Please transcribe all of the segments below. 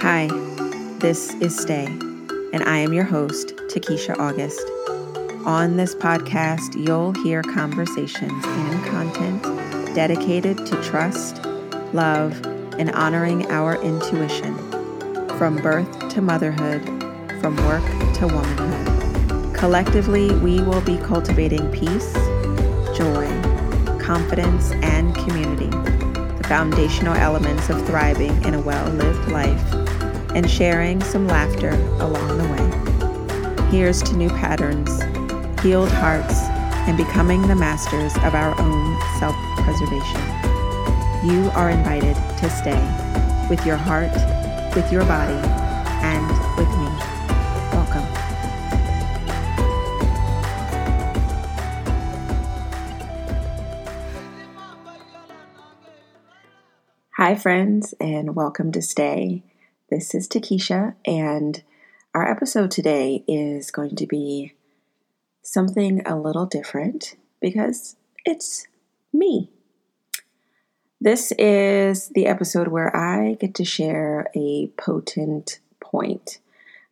Hi, this is Stay, and I am your host, Takesha August. On this podcast, you'll hear conversations and content dedicated to trust, love, and honoring our intuition from birth to motherhood, from work to womanhood. Collectively, we will be cultivating peace, joy, confidence, and community, the foundational elements of thriving in a well lived life, and sharing some laughter along the way. Here's to new patterns, healed hearts, and becoming the masters of our own self preservation. You are invited to stay with your heart, with your body, and with me. Welcome. Hi, friends, and welcome to Stay. This is Takesha, and our episode today is going to be something a little different because it's me. This is the episode where I get to share a potent point.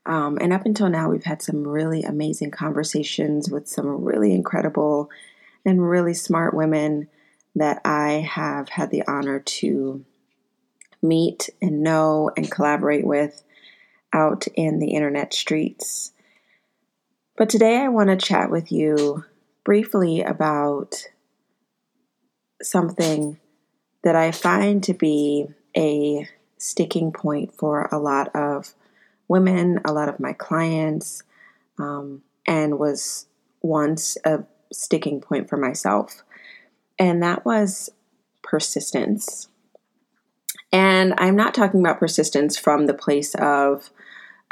Um, and up until now, we've had some really amazing conversations with some really incredible and really smart women that I have had the honor to meet and know and collaborate with out in the internet streets. But today I want to chat with you briefly about something that I find to be a sticking point for a lot of women, a lot of my clients, um, and was once a sticking point for myself. And that was persistence. And I'm not talking about persistence from the place of,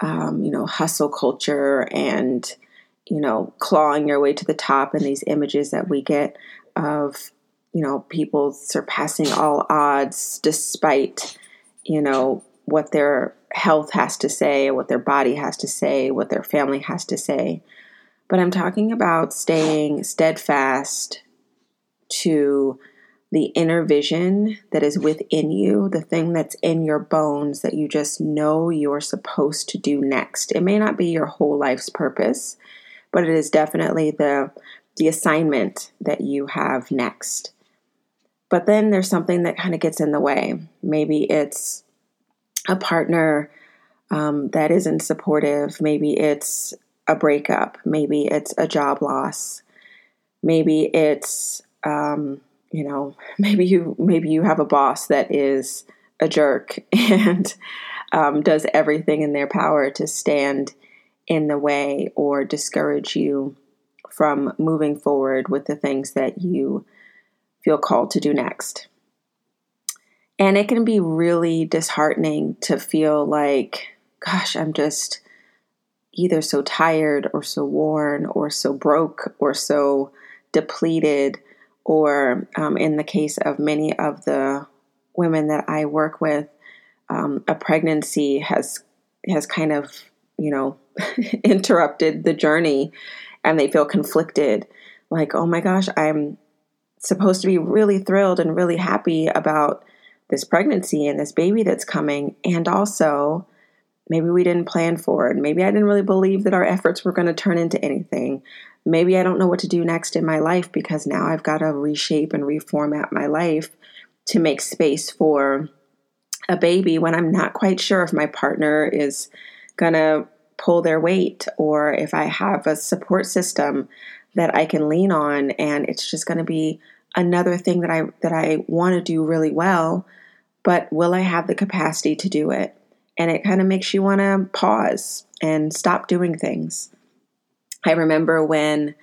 um, you know, hustle culture and, you know, clawing your way to the top and these images that we get of, you know, people surpassing all odds despite, you know, what their health has to say, what their body has to say, what their family has to say. But I'm talking about staying steadfast to the inner vision that is within you, the thing that's in your bones that you just know you're supposed to do next. It may not be your whole life's purpose, but it is definitely the the assignment that you have next. But then there's something that kind of gets in the way. Maybe it's a partner um, that isn't supportive. Maybe it's a breakup. Maybe it's a job loss. Maybe it's um, you know maybe you maybe you have a boss that is a jerk and um, does everything in their power to stand in the way or discourage you from moving forward with the things that you feel called to do next. And it can be really disheartening to feel like, gosh, I'm just either so tired or so worn or so broke or so depleted or um, in the case of many of the women that I work with, um, a pregnancy has has kind of you know interrupted the journey, and they feel conflicted. Like, oh my gosh, I'm supposed to be really thrilled and really happy about this pregnancy and this baby that's coming, and also maybe we didn't plan for it. Maybe I didn't really believe that our efforts were going to turn into anything maybe I don't know what to do next in my life because now I've got to reshape and reformat my life to make space for a baby when I'm not quite sure if my partner is going to pull their weight or if I have a support system that I can lean on. And it's just going to be another thing that I that I want to do really well but will I have the capacity to do it? And it kind of makes you want to pause and stop doing things I remember when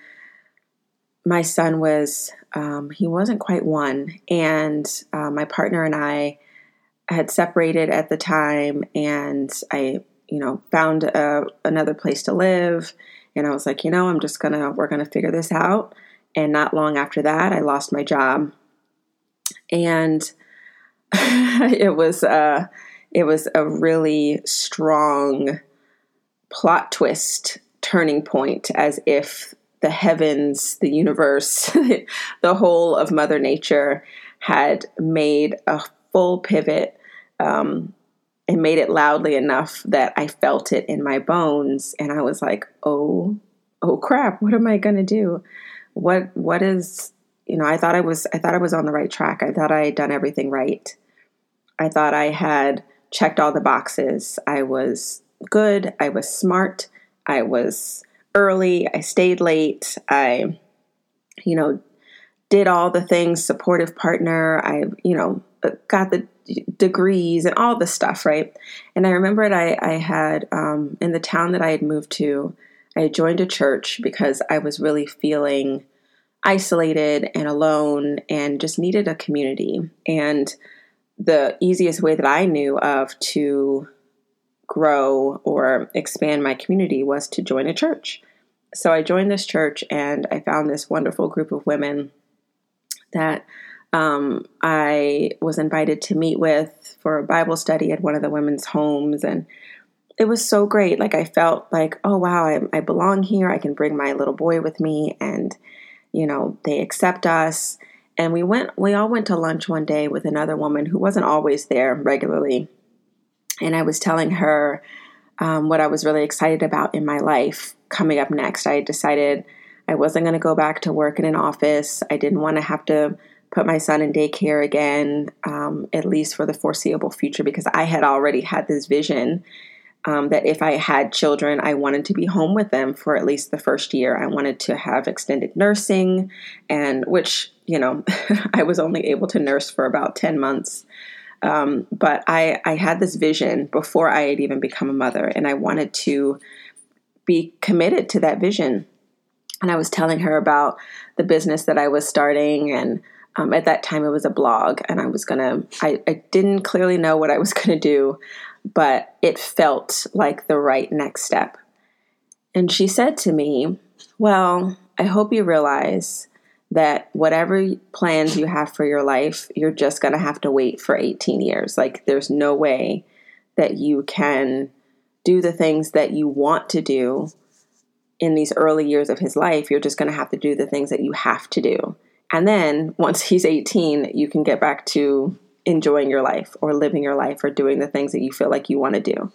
my son was, um, he wasn't quite one, and uh, my partner and I had separated at the time, and I, you know, found a, another place to live. And I was like, you know, I'm just gonna, we're gonna figure this out. And not long after that, I lost my job. And it was, uh, it was a really strong plot twist turning point as if the heavens, the universe, the whole of Mother Nature had made a full pivot um, it made it loudly enough that I felt it in my bones and I was like, "Oh, oh crap, what am I going to do? What what is, you know, I thought I was I thought I was on the right track. I thought I had done everything right. I thought I had checked all the boxes. I was good, I was smart, I was early, I stayed late, I you know, did all the things, supportive partner, I, you know, got the degrees and all the stuff, right? And I remember I, I had, um, in the town that I had moved to, I joined a church because I was really feeling isolated and alone and just needed a community. And the easiest way that I knew of to grow or expand my community was to join a church. So I joined this church and I found this wonderful group of women that um, I was invited to meet with for a Bible study at one of the women's homes. And it was so great. Like, I felt like, oh, wow, I, I belong here. I can bring my little boy with me. And, you know, they accept us. And we went, we all went to lunch one day with another woman who wasn't always there regularly. And I was telling her um, what I was really excited about in my life coming up next. I decided I wasn't going to go back to work in an office. I didn't want to have to put my son in daycare again, um, at least for the foreseeable future, because I had already had this vision um, that if I had children, I wanted to be home with them for at least the first year. I wanted to have extended nursing, and which, you know, I was only able to nurse for about 10 months. Um, but I, I had this vision before I had even become a mother, and I wanted to be committed to that vision. And I was telling her about the business that I was starting and um, at that time, it was a blog, and I was gonna, I, I didn't clearly know what I was gonna do, but it felt like the right next step. And she said to me, Well, I hope you realize that whatever plans you have for your life, you're just gonna have to wait for 18 years. Like, there's no way that you can do the things that you want to do in these early years of his life. You're just gonna have to do the things that you have to do. And then once he's 18, you can get back to enjoying your life or living your life or doing the things that you feel like you want to do.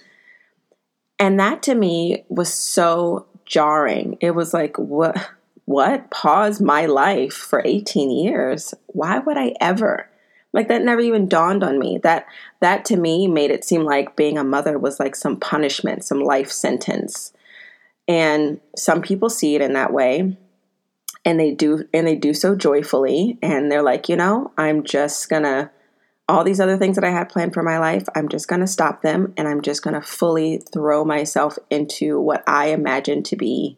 And that to me was so jarring. It was like, what? What? Pause my life for 18 years? Why would I ever? Like that never even dawned on me. That that to me made it seem like being a mother was like some punishment, some life sentence. And some people see it in that way and they do and they do so joyfully and they're like you know i'm just gonna all these other things that i had planned for my life i'm just gonna stop them and i'm just gonna fully throw myself into what i imagine to be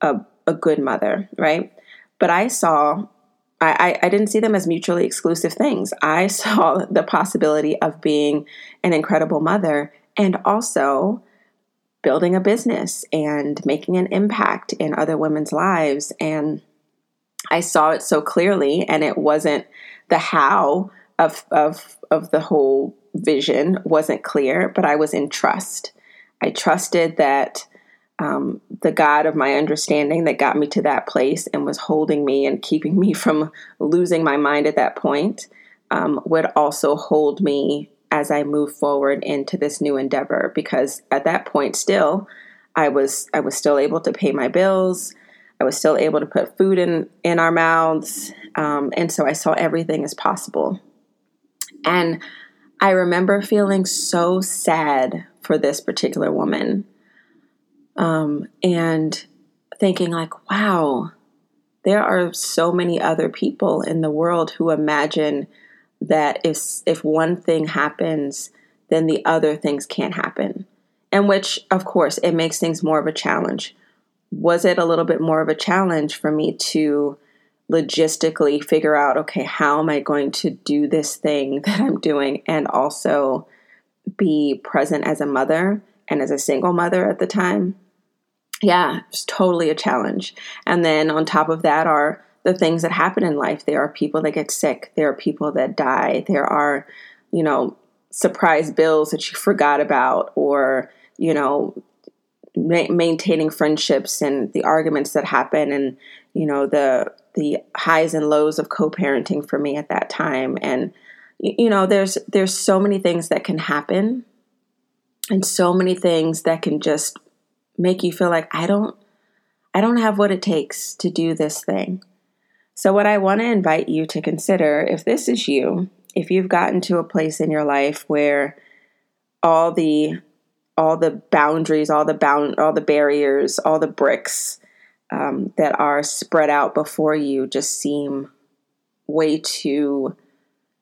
a, a good mother right but i saw I, I didn't see them as mutually exclusive things. I saw the possibility of being an incredible mother and also building a business and making an impact in other women's lives and I saw it so clearly, and it wasn't the how of of of the whole vision wasn't clear, but I was in trust. I trusted that um, the God of my understanding that got me to that place and was holding me and keeping me from losing my mind at that point um, would also hold me as I move forward into this new endeavor. Because at that point, still, I was I was still able to pay my bills. I was still able to put food in in our mouths, um, and so I saw everything as possible. And I remember feeling so sad for this particular woman, um, and thinking like, "Wow, there are so many other people in the world who imagine that if if one thing happens, then the other things can't happen." And which, of course, it makes things more of a challenge was it a little bit more of a challenge for me to logistically figure out okay how am i going to do this thing that i'm doing and also be present as a mother and as a single mother at the time yeah it's totally a challenge. And then on top of that are the things that happen in life. There are people that get sick. There are people that die. There are you know surprise bills that you forgot about or you know ma- maintaining friendships and the arguments that happen and you know the the highs and lows of co-parenting for me at that time. And you know there's there's so many things that can happen and so many things that can just make you feel like I don't I don't have what it takes to do this thing. So what I want to invite you to consider if this is you, if you've gotten to a place in your life where all the all the boundaries, all the bound, all the barriers, all the bricks um, that are spread out before you just seem way too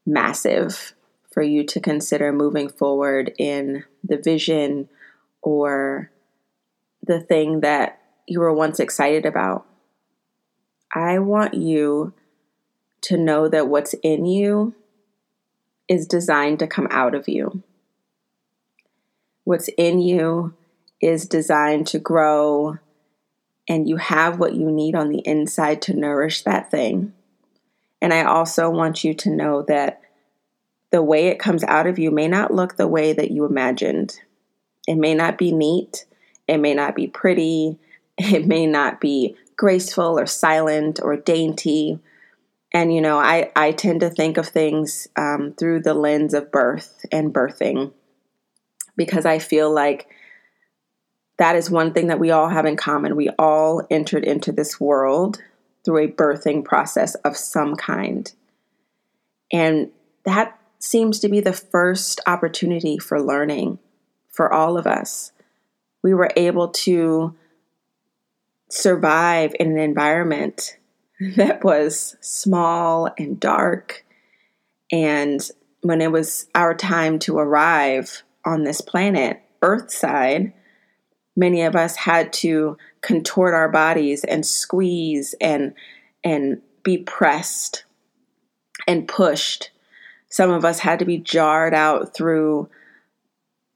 massive for you to consider moving forward in the vision or the thing that you were once excited about. I want you to know that what's in you is designed to come out of you. What's in you is designed to grow, and you have what you need on the inside to nourish that thing. And I also want you to know that the way it comes out of you may not look the way that you imagined. It may not be neat, it may not be pretty, it may not be graceful or silent or dainty. And, you know, I, I tend to think of things um, through the lens of birth and birthing because I feel like that is one thing that we all have in common. We all entered into this world through a birthing process of some kind. And that seems to be the first opportunity for learning for all of us. We were able to survive in an environment that was small and dark. And when it was our time to arrive on this planet, Earth side, many of us had to contort our bodies and squeeze and and be pressed and pushed. Some of us had to be jarred out through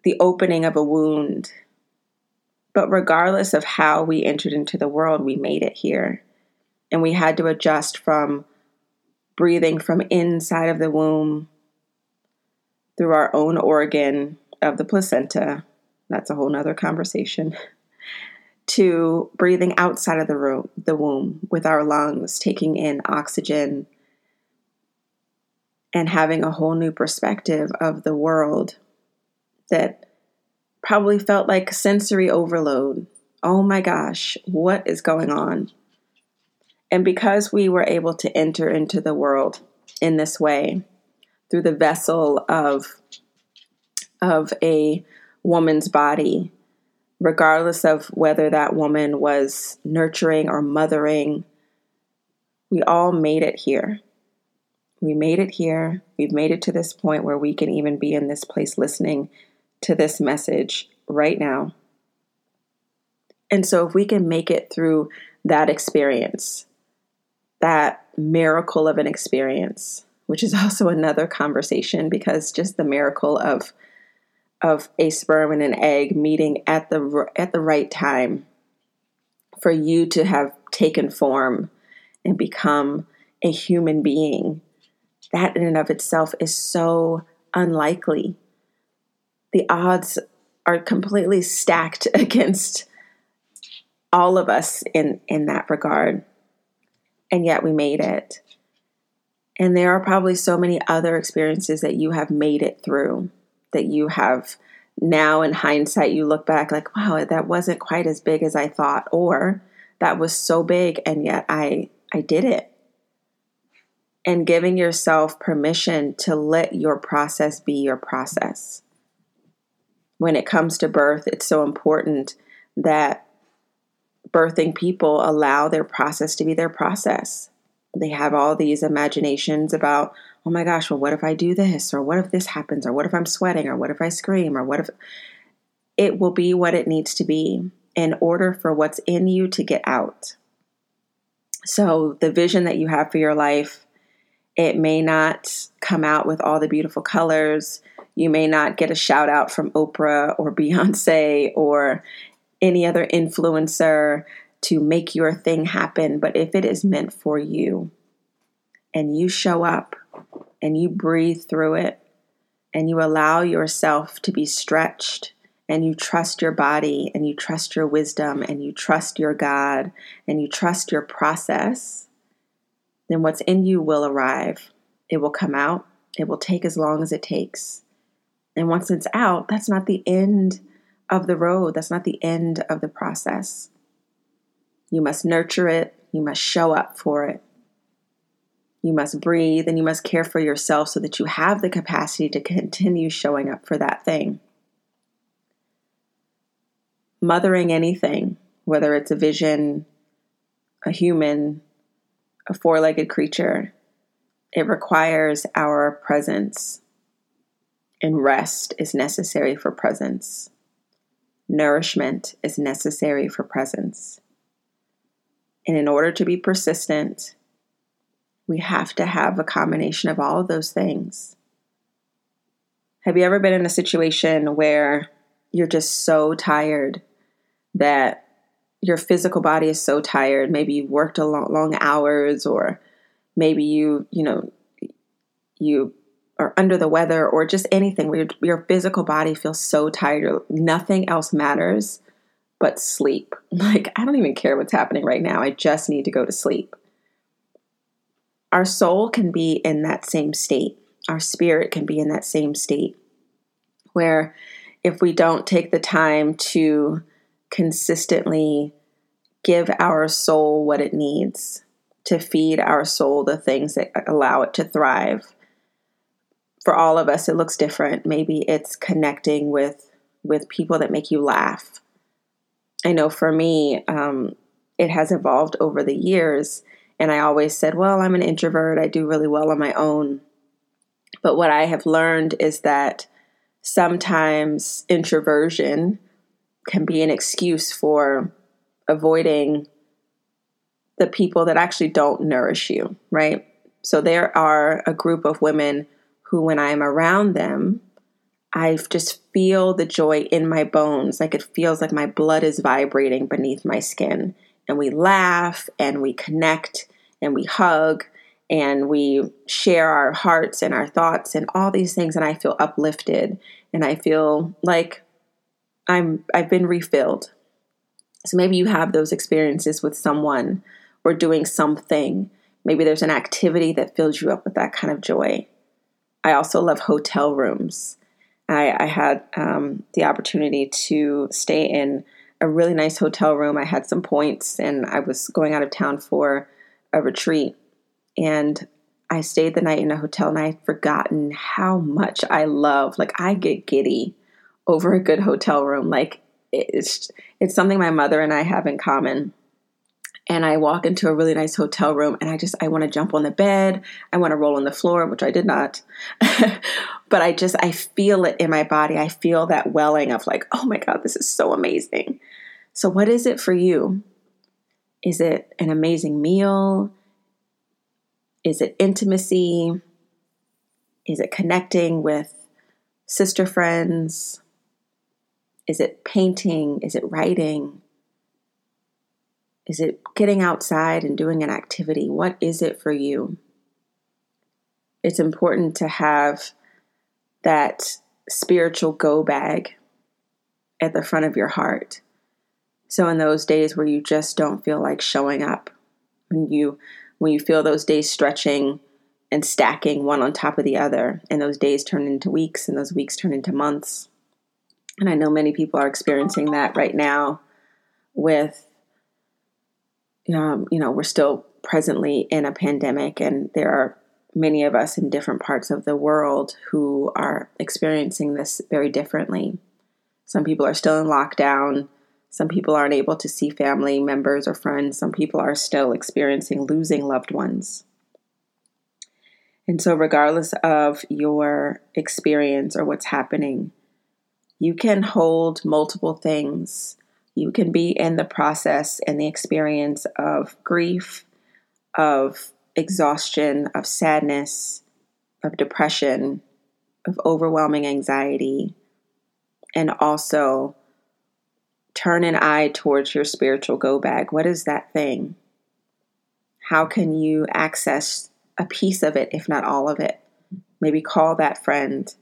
the opening of a wound but regardless of how we entered into the world, we made it here. And we had to adjust from breathing from inside of the womb through our own organ of the placenta. That's a whole nother conversation. to breathing outside of the room, the womb with our lungs, taking in oxygen and having a whole new perspective of the world that probably felt like sensory overload. Oh my gosh, what is going on? And because we were able to enter into the world in this way, through the vessel of, of a woman's body, regardless of whether that woman was nurturing or mothering, we all made it here. We made it here. We've made it to this point where we can even be in this place listening to this message right now. And so, if we can make it through that experience, that miracle of an experience, which is also another conversation because just the miracle of of a sperm and an egg meeting at the at the right time for you to have taken form and become a human being that in and of itself is so unlikely the odds are completely stacked against all of us in in that regard. And yet we made it. And there are probably so many other experiences that you have made it through that you have now in hindsight you look back like wow that wasn't quite as big as i thought or that was so big and yet i i did it. And giving yourself permission to let your process be your process when it comes to birth, it's so important that birthing people allow their process to be their process. They have all these imaginations about, oh my gosh, well, what if I do this? Or what if this happens? Or what if I'm sweating? Or what if I scream? Or what if it will be what it needs to be in order for what's in you to get out? So, the vision that you have for your life, it may not come out with all the beautiful colors. You may not get a shout out from Oprah or Beyonce or any other influencer to make your thing happen. But if it is meant for you and you show up and you breathe through it and you allow yourself to be stretched and you trust your body and you trust your wisdom and you trust your God and you trust your process, then what's in you will arrive. It will come out. It will take as long as it takes. And once it's out, that's not the end of the road. That's not the end of the process. You must nurture it. You must show up for it. You must breathe and you must care for yourself so that you have the capacity to continue showing up for that thing. Mothering anything, whether it's a vision, a human, a four legged creature, it requires our presence. And rest is necessary for presence. Nourishment is necessary for presence. And in order to be persistent, we have to have a combination of all of those things. Have you ever been in a situation where you're just so tired that your physical body is so tired? Maybe you've worked a long, long hours, or maybe you, you know, you are under the weather, or just anything where your, your physical body feels so tired, nothing else matters but sleep. Like, I don't even care what's happening right now. I just need to go to sleep our soul can be in that same state. Our spirit can be in that same state where if we don't take the time to consistently give our soul what it needs to feed our soul the things that allow it to thrive for all of us it looks different maybe it's connecting with with people that make you laugh i know for me um, it has evolved over the years and I always said, well, I'm an introvert. I do really well on my own. But what I have learned is that sometimes introversion can be an excuse for avoiding the people that actually don't nourish you, right? So there are a group of women who, when I'm around them, I just feel the joy in my bones. Like it feels like my blood is vibrating beneath my skin. And we laugh and we connect and we hug and we share our hearts and our thoughts and all these things and I feel uplifted and I feel like I'm I've been refilled. So maybe you have those experiences with someone or doing something. Maybe there's an activity that fills you up with that kind of joy. I also love hotel rooms. I, I had um, the opportunity to stay in a really nice hotel room. I had some points and I was going out of town for a retreat and I stayed the night in a hotel and I'd forgotten how much I love like I get giddy over a good hotel room like it's it's something my mother and I have in common and I walk into a really nice hotel room and I just I want to jump on the bed, I want to roll on the floor, which I did not. but I just I feel it in my body. I feel that welling of like, "Oh my god, this is so amazing." So what is it for you? Is it an amazing meal? Is it intimacy? Is it connecting with sister friends? Is it painting? Is it writing? Is it getting outside and doing an activity? What is it for you? It's important to have that spiritual go bag at the front of your heart so in those days where you just don't feel like showing up, when you when you feel those days stretching and stacking one on top of the other, and those days turn into weeks and those weeks turn into months. And I know many people are experiencing that right now with um, you know, we're still presently in a pandemic and there are many of us in different parts of the world who are experiencing this very differently. Some people are still in lockdown some people aren't able to see family members or friends. Some people are still experiencing losing loved ones. And so, regardless of your experience or what's happening, you can hold multiple things. You can be in the process and the experience of grief, of exhaustion, of sadness, of depression, of overwhelming anxiety, and also turn an eye towards your spiritual go bag. What is that thing? How can you access a piece of it, if not all of it? Maybe call that friend.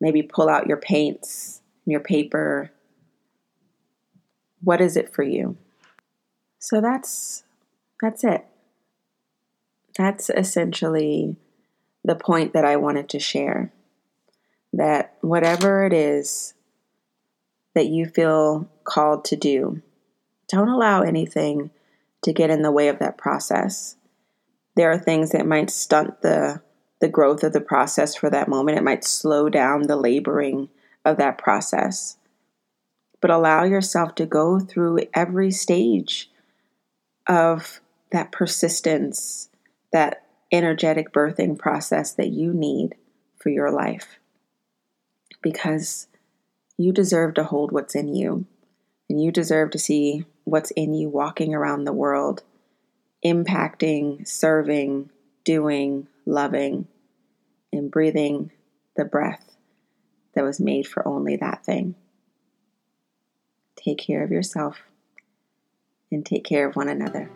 Maybe pull out your paints, your paper. What is it for you? So that's that's it. That's essentially the point that I wanted to share. that whatever it is that you feel called to do, don't allow anything to get in the way of that process. There are things that might stunt the the growth of the process for that moment. It might slow down the laboring of that process. But allow yourself to go through every stage of that persistence, that energetic birthing process that you need for your life. Because you deserve to hold what's in you, and you deserve to see what's in you walking around the world, impacting, serving, doing, loving, and breathing the breath that was made for only that thing. Take care of yourself and take care of one another.